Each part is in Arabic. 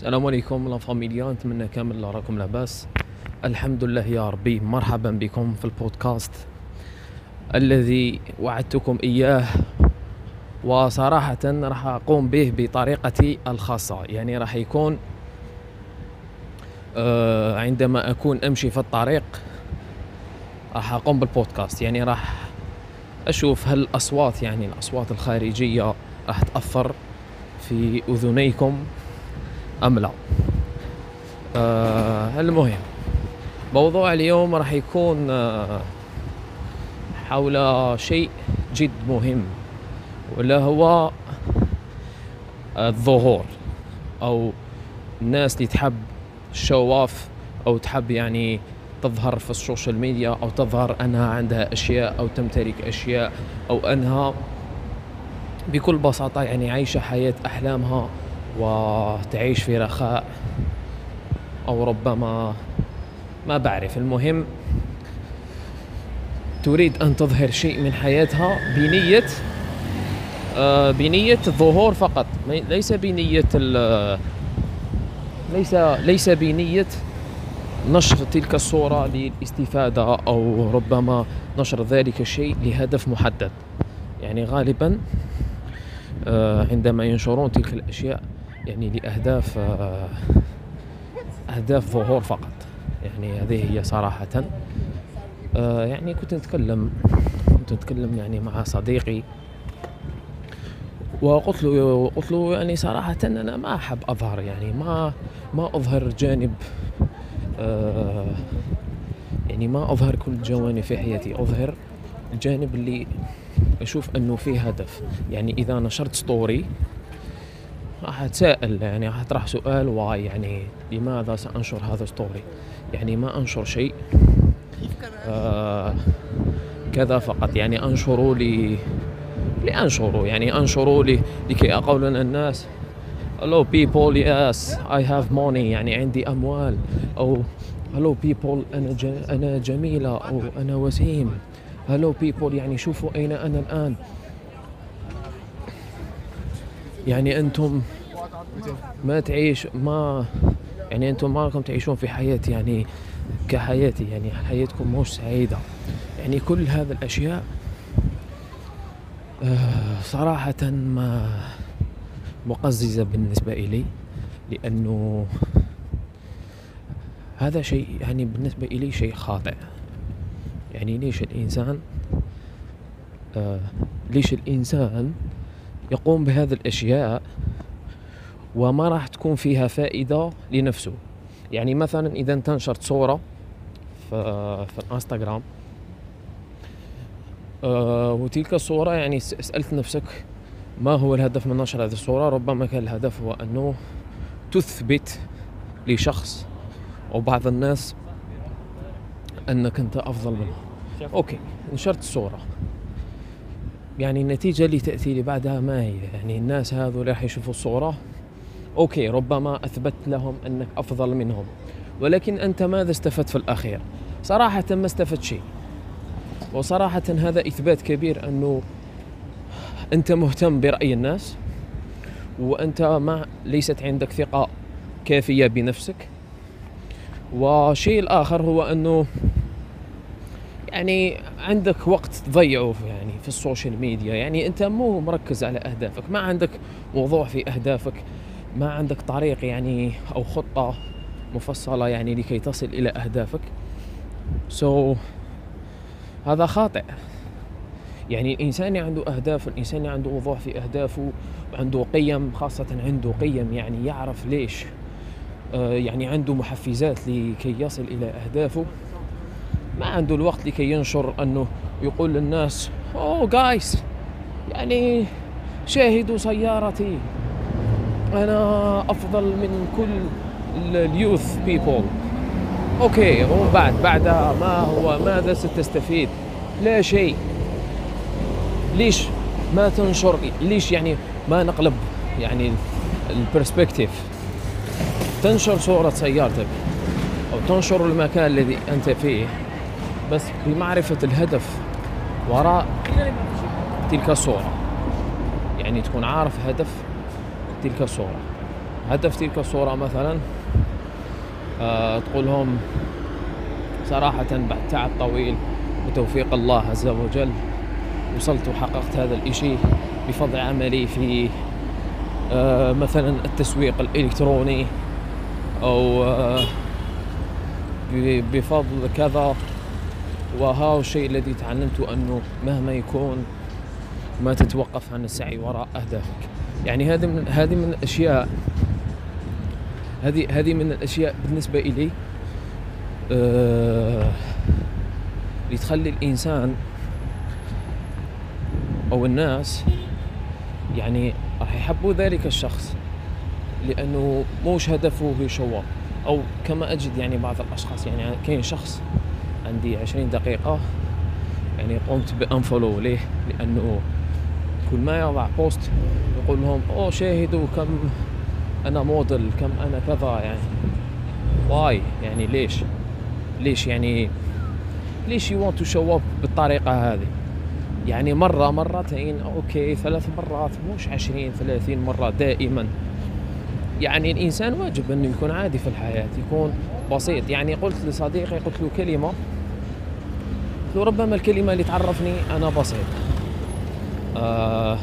السلام عليكم لا فاميليا نتمنى كامل راكم لاباس. الحمد لله يا ربي مرحبا بكم في البودكاست الذي وعدتكم إياه. وصراحة راح أقوم به بطريقتي الخاصة. يعني راح يكون آه عندما أكون أمشي في الطريق راح أقوم بالبودكاست. يعني راح أشوف هل الأصوات يعني الأصوات الخارجية راح تأثر في أذنيكم. أم لا؟ آه المهم موضوع اليوم راح يكون آه حول شيء جد مهم ولا هو الظهور أو الناس اللي تحب الشو أوف أو تحب يعني تظهر في السوشيال ميديا أو تظهر أنها عندها أشياء أو تمتلك أشياء أو أنها بكل بساطة يعني عايشة حياة أحلامها. وتعيش في رخاء أو ربما ما بعرف. المهم تريد أن تظهر شيء من حياتها بنية آه، بنية الظهور فقط. ليس بنية ليس ليس بنية نشر تلك الصورة للاستفادة أو ربما نشر ذلك الشيء لهدف محدد. يعني غالبا آه، عندما ينشرون تلك الأشياء يعني لأهداف آه، أهداف ظهور فقط. يعني هذه هي صراحة. آه، يعني كنت نتكلم كنت نتكلم يعني مع صديقي. وقلت له قلت له يعني صراحة أنا ما أحب أظهر يعني ما ما أظهر جانب يعني ما أظهر كل الجوانب في حياتي. أظهر الجانب اللي أشوف أنه فيه هدف. يعني إذا نشرت story راح أتساءل يعني راح أطرح سؤال why يعني لماذا سأنشر هذا story يعني ما أنشر شيء آه كذا فقط يعني أنشروا لي لأنشروا يعني أنشروا لي لكي أقول للناس hello people yes I have money. يعني عندي أموال أو hello people أنا أنا جميلة أو أنا وسيم. Hello people يعني شوفوا أين أنا الآن. يعني أنتم ما تعيش ما يعني أنتم ما راكم تعيشون في حياة يعني كحياتي يعني حياتكم مش سعيدة. يعني كل هذه الأشياء آه، صراحة ما مقززة بالنسبة إلي لأنه هذا شيء يعني بالنسبة إلي شيء خاطئ. يعني ليش الإنسان آه ليش الإنسان يقوم بهذه الأشياء وما راح تكون فيها فائدة لنفسه. يعني مثلا إذا أنت نشرت صورة في, في الإنستغرام أه وتلك الصورة يعني سألت نفسك ما هو الهدف من نشر هذه الصورة؟ ربما كان الهدف هو أنه تثبت لشخص أو بعض الناس أنك أنت أفضل منه. okay نشرت الصورة يعني النتيجة اللي تأتي لي بعدها ما هي؟ يعني الناس هذول راح يشوفوا الصورة. okay ربما أثبت لهم أنك أفضل منهم. ولكن أنت ماذا استفدت في الأخير؟ صراحة ما استفدت شيء. وصراحة هذا إثبات كبير أنه أنت مهتم برأي الناس وأنت ما ليست عندك ثقة كافية بنفسك. والشيء الآخر هو أنه يعني عندك وقت تضيعه يعني في السوشيال ميديا. يعني أنت مو مركز على أهدافك. ما عندك وضوح في أهدافك. ما عندك طريق يعني أو خطة مفصلة يعني لكي تصل إلى أهدافك. سو so, هذا خاطئ. يعني الإنسان اللي عنده أهداف الإنسان اللي عنده وضوح في أهدافه وعنده قيم خاصة عنده قيم يعني يعرف ليش آه يعني عنده محفزات لكي يصل إلى أهدافه. ما عنده الوقت لكي ينشر أنه يقول للناس اوه جايز يعني شاهدوا سيارتي. أنا أفضل من كل ال youth people okay وبعد بعدها ما هو ماذا ستستفيد؟ لا شيء. ليش ما تنشر؟ ليش يعني ما نقلب يعني ال perspective تنشر صورة سيارتك أو تنشر المكان الذي أنت فيه. بس بمعرفة الهدف وراء تلك الصورة يعني تكون عارف هدف تلك الصورة هدف تلك الصورة مثلا آه تقول لهم صراحة بعد تعب طويل بتوفيق الله عز وجل وصلت وحققت هذا الإشي بفضل عملي في آه مثلا التسويق الإلكتروني أو آه بفضل كذا. وها الشيء الذي تعلمته أنه مهما يكون ما تتوقف عن السعي وراء أهدافك. يعني هذه من هذه من الأشياء هذه هذه من الأشياء بالنسبة إلي آه اللي تخلي الإنسان أو الناس يعني راح يحبوا ذلك الشخص لأنه موش هدفه شو أو كما أجد يعني بعض الأشخاص يعني كاين شخص عندي عشرين دقيقة. يعني قمت ب unfollow ليه؟ لأنه كل ما يضع post يقول لهم oh شاهدوا كم أنا موديل كم أنا كذا. يعني why؟ يعني ليش؟ ليش يعني ليش you to show up بالطريقة هذه؟ يعني مرة مرتين okay ثلاث مرات مش عشرين ثلاثين مرة دائما. يعني الإنسان واجب إنه يكون عادي في الحياة يكون بسيط. يعني قلت لصديقي قلت له كلمة قلت له ربما الكلمة اللي تعرفني أنا بسيط. آه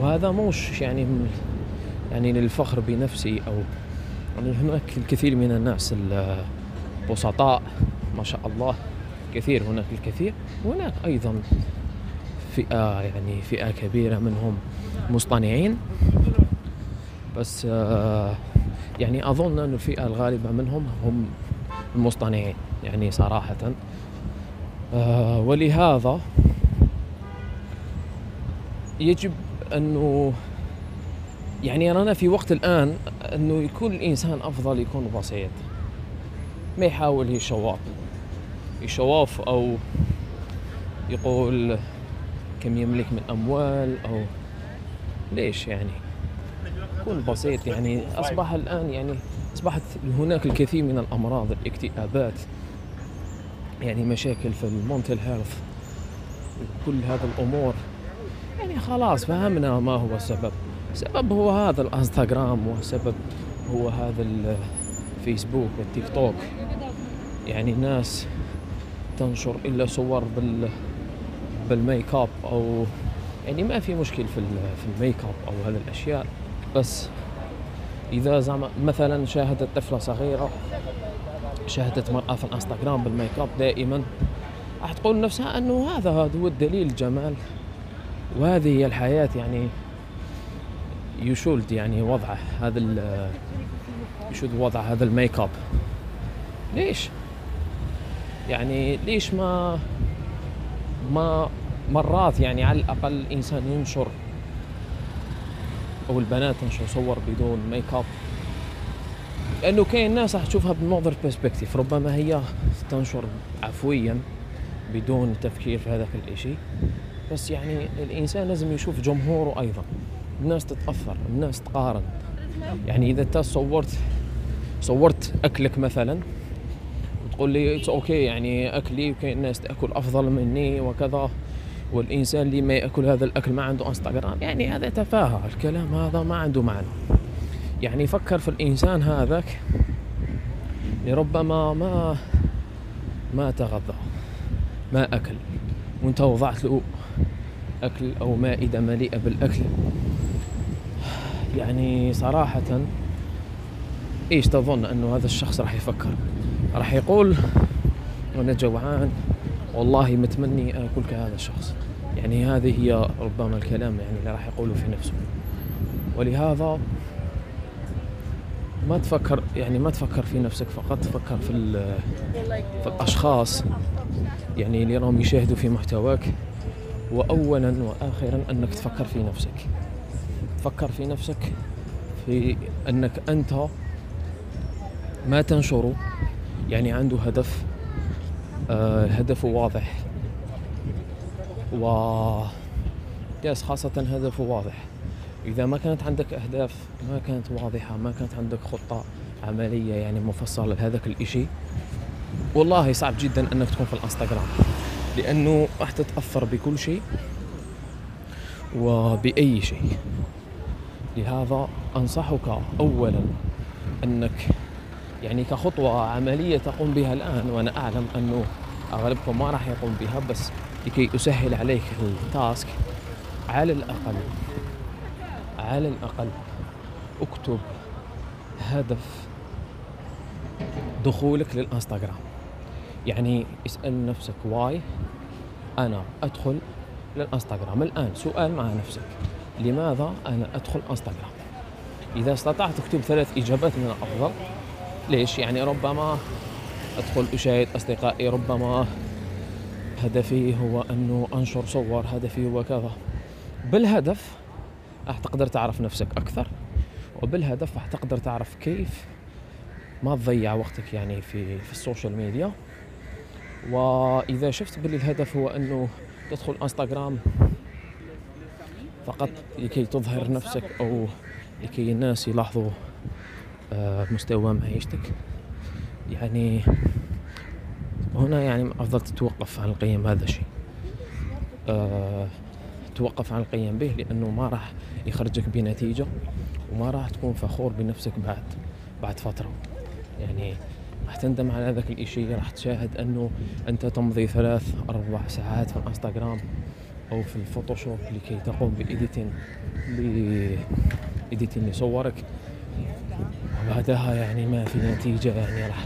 وهذا مش يعني يعني للفخر بنفسي أو يعني هناك الكثير من الناس البسطاء ما شاء الله. كثير هناك الكثير. وهناك أيضا فئة يعني فئة كبيرة منهم مصطنعين. بس آه، يعني أظن أن الفئة الغالبة منهم هم المصطنعين يعني صراحة. ولهذا يجب أنه يعني أنا في وقت الآن أنه يكون الإنسان أفضل يكون بسيط. ما يحاول يشواف يشواف أو يقول كم يملك من أموال أو ليش يعني؟ كن بسيط يعني. أصبح الآن يعني أصبحت هناك الكثير من الأمراض الاكتئابات. يعني مشاكل في المونتل هيلث كل هذه الأمور. يعني خلاص فهمنا ما هو السبب السبب هو هذا الإنستغرام والسبب هو هذا الفيسبوك والتيك توك. يعني الناس تنشر إلا صور بال بالميك أب أو يعني ما في مشكل في في الميك أب أو هذه الأشياء. بس إذا زعما مثلا شاهدت طفلة صغيرة شاهدت مرأة في الانستغرام بالميك اب دائما. راح تقول نفسها أنه هذا هو الدليل الجمال وهذه هي الحياة يعني she should يعني وضعه هذا she should وضع هذا الميك اب ليش؟ يعني ليش ما ما مرات يعني على الأقل الانسان ينشر أو البنات تنشر صور بدون ميك اب لأنه كاين ناس راح تشوفها بنظر perspective ربما هي تنشر عفويا بدون تفكير في هذاك الإشي. بس يعني الإنسان لازم يشوف جمهوره أيضا. الناس تتأثر الناس تقارن. يعني إذا أنت صورت صورت أكلك مثلا وتقول لي it's okay يعني أكلي وكاين ناس تأكل أفضل مني وكذا والإنسان اللي ما يأكل هذا الأكل ما عنده انستغرام يعني هذا تفاهة. الكلام هذا ما عنده معنى. يعني فكر في الإنسان هذاك لربما ما ما تغذى ما أكل وأنت وضعت له أكل أو مائدة مليئة بالأكل. يعني صراحة إيش تظن انه هذا الشخص راح يفكر؟ راح يقول أنا جوعان والله متمني أكل كهذا الشخص. يعني هذه هي ربما الكلام يعني اللي راح يقوله في نفسه. ولهذا ما تفكر يعني ما تفكر في نفسك فقط تفكر في في الأشخاص يعني اللي راهم يشاهدوا في محتواك. واولا وأخيرا أنك تفكر في نفسك. تفكر في نفسك في أنك أنت ما تنشره. يعني عنده هدف آه هدفه واضح. و خاصة هدفه واضح. إذا ما كانت عندك أهداف ما كانت واضحة ما كانت عندك خطة عملية يعني مفصلة لهذاك الإشي والله صعب جدا أنك تكون في الانستغرام. لأنه راح تتأثر بكل شيء وبأي شيء. لهذا أنصحك أولا أنك يعني كخطوة عملية تقوم بها الآن وأنا أعلم أنه أغلبكم ما راح يقوم بها بس لكي أسهل عليك التاسك على الأقل. على الأقل اكتب هدف دخولك للإنستغرام. يعني اسأل نفسك واي أنا أدخل للإنستغرام. الآن سؤال مع نفسك. لماذا أنا أدخل إنستغرام؟ إذا استطعت تكتب ثلاث إجابات من الأفضل ليش؟ يعني ربما أدخل أشاهد أصدقائي ربما هدفي هو أنه أنشر صور هدفي هو كذا. بالهدف راح تقدر تعرف نفسك أكثر وبالهدف راح تقدر تعرف كيف ما تضيع وقتك يعني في في السوشيال ميديا. وإذا شفت باللي الهدف هو إنه تدخل إنستغرام فقط لكي تظهر نفسك أو لكي الناس يلاحظوا آه، مستوى معيشتك. يعني هنا يعني أفضل تتوقف عن القيم هذا الشيء. أه توقف عن القيام به لأنه ما راح يخرجك بنتيجة وما راح تكون فخور بنفسك بعد بعد فترة. يعني راح تندم على ذاك الإشي راح تشاهد أنه أنت تمضي ثلاث أربع ساعات في الإنستغرام أو في الفوتوشوب لكي تقوم بإيديتين لإيديتين لصورك. وبعدها يعني ما في نتيجة يعني راح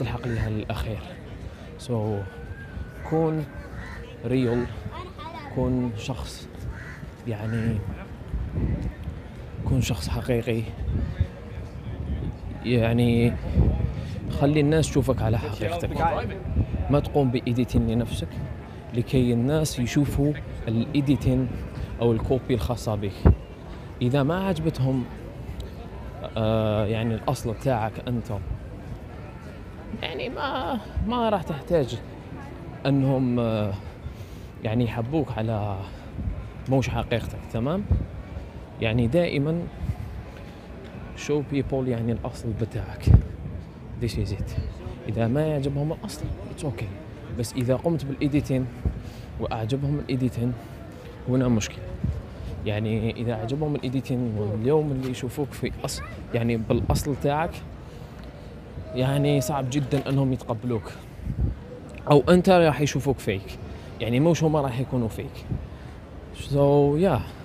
تلحق لها الأخير. so so, كون real كون شخص يعني كون شخص حقيقي. يعني خلي الناس تشوفك على حقيقتك. ما تقوم ب editing لنفسك لكي الناس يشوفوا ال editing أو ال copy الخاصة بك. إذا ما عجبتهم آه يعني الأصل بتاعك أنت يعني ما ما راح تحتاج أنهم آه يعني يحبوك على موش حقيقتك تمام؟ يعني دائما show people يعني الأصل بتاعك. This is it. إذا ما يعجبهم الأصل it's okay. بس إذا قمت بالإيديتين وأعجبهم الإيديتين هنا مشكلة. يعني إذا عجبهم الإيديتين واليوم اللي يشوفوك في أصل يعني بالأصل تاعك يعني صعب جدا أنهم يتقبلوك. أو أنت راح يشوفوك fake يعني مش هم راح يكونوا fake. so, yeah.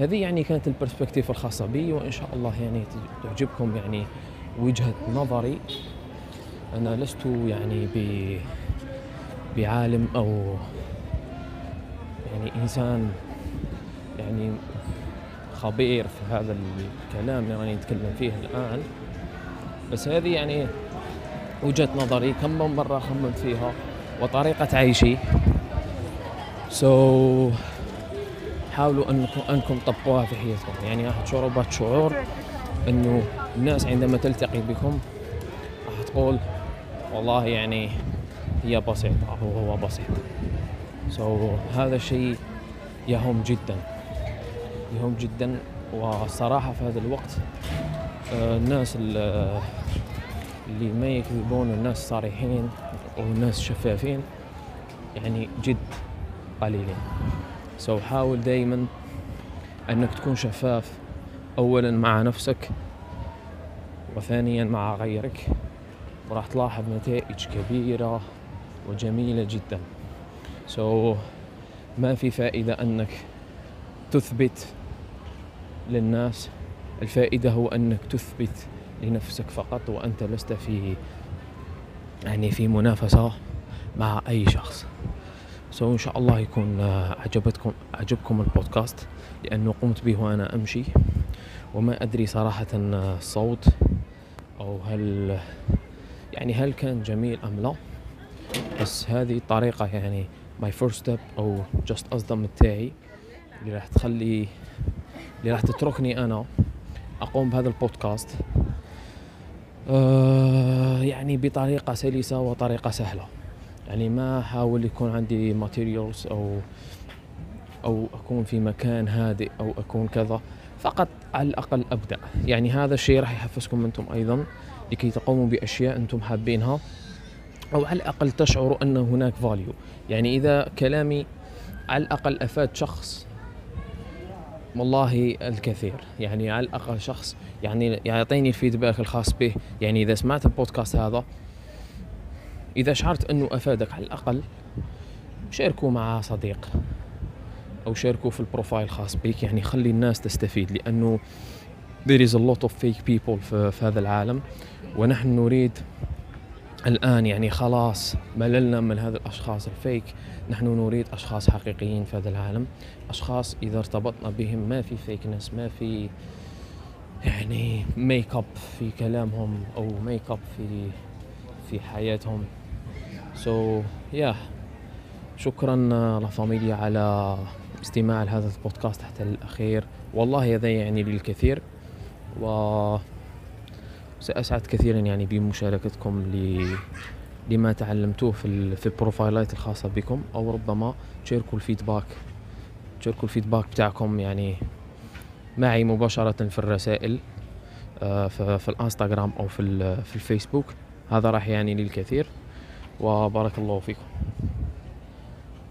هذه يعني كانت ال perspective الخاصة بي وإن شاء الله يعني تعجبكم يعني وجهة نظري. أنا لست يعني ب بعالم أو يعني إنسان يعني خبير في هذا الكلام اللي راني نتكلم فيه الآن. بس هذه يعني وجهة نظري كم من مرة خممت فيها وطريقة عيشي. سو so, حاولوا انكم أنكم تطبقوها في حياتكم. يعني راح تشعروا شعور إنه الناس عندما تلتقي بكم راح تقول والله يعني هي بسيطة. أو هو بسيط. so, هذا الشيء يهم جدا. يهم جدا. والصراحة في هذا الوقت آه الناس اللي ما يكذبون الناس صريحين والناس شفافين يعني جد قليلين so, حاول دائما إنك تكون شفاف اولا مع نفسك وثانيا مع غيرك. وراح تلاحظ نتائج كبيرة وجميلة جدا. so, ما في فائدة إنك تثبت للناس. الفائدة هو إنك تثبت لنفسك فقط وأنت لست في يعني في منافسة مع أي شخص. so إن شاء الله يكون عجبتكم عجبكم البودكاست لأنه قمت به وأنا أمشي. وما أدري صراحة الصوت أو هل يعني هل كان جميل أم لا. بس هذه الطريقة يعني my first step أو just a step بتاعي اللي راح تخلي اللي راح تتركني أنا أقوم بهذا البودكاست. آه يعني بطريقة سلسة وطريقة سهلة. يعني ما أحاول يكون عندي materials أو أو أكون في مكان هادئ أو أكون كذا. فقط على الأقل أبدأ. يعني هذا الشيء راح يحفزكم أنتم أيضا لكي تقوموا بأشياء أنتم حابينها. أو على الأقل تشعروا أن هناك value يعني إذا كلامي على الأقل أفاد شخص والله الكثير. يعني على الأقل شخص يعني يعطيني ال feedback الخاص به. يعني إذا سمعت البودكاست هذا إذا شعرت أنه أفادك على الأقل شاركوا مع صديق أو شاركوا في ال profile الخاص بك. يعني خلي الناس تستفيد لأنه there is a lot of fake people في, في هذا العالم. ونحن نريد الآن يعني خلاص مللنا من هذا الأشخاص ال fake. نحن نريد أشخاص حقيقيين في هذا العالم أشخاص إذا ارتبطنا بهم ما في fakeness ما في يعني make up في كلامهم أو make up في في حياتهم. so, yeah. شكرا la familia على استماع لهذا البودكاست حتى الأخير. والله هذا يعني لي الكثير و سأسعد كثيرا يعني بمشاركتكم ل لما تعلمتوه في في البروفايلات الخاصة بكم. أو ربما تشاركوا ال feedback تشاركوا ال feedback بتاعكم يعني معي مباشرة في الرسائل آه، في الإنستغرام في في الفيسبوك. هذا راح يعني لي الكثير وبارك الله فيكم.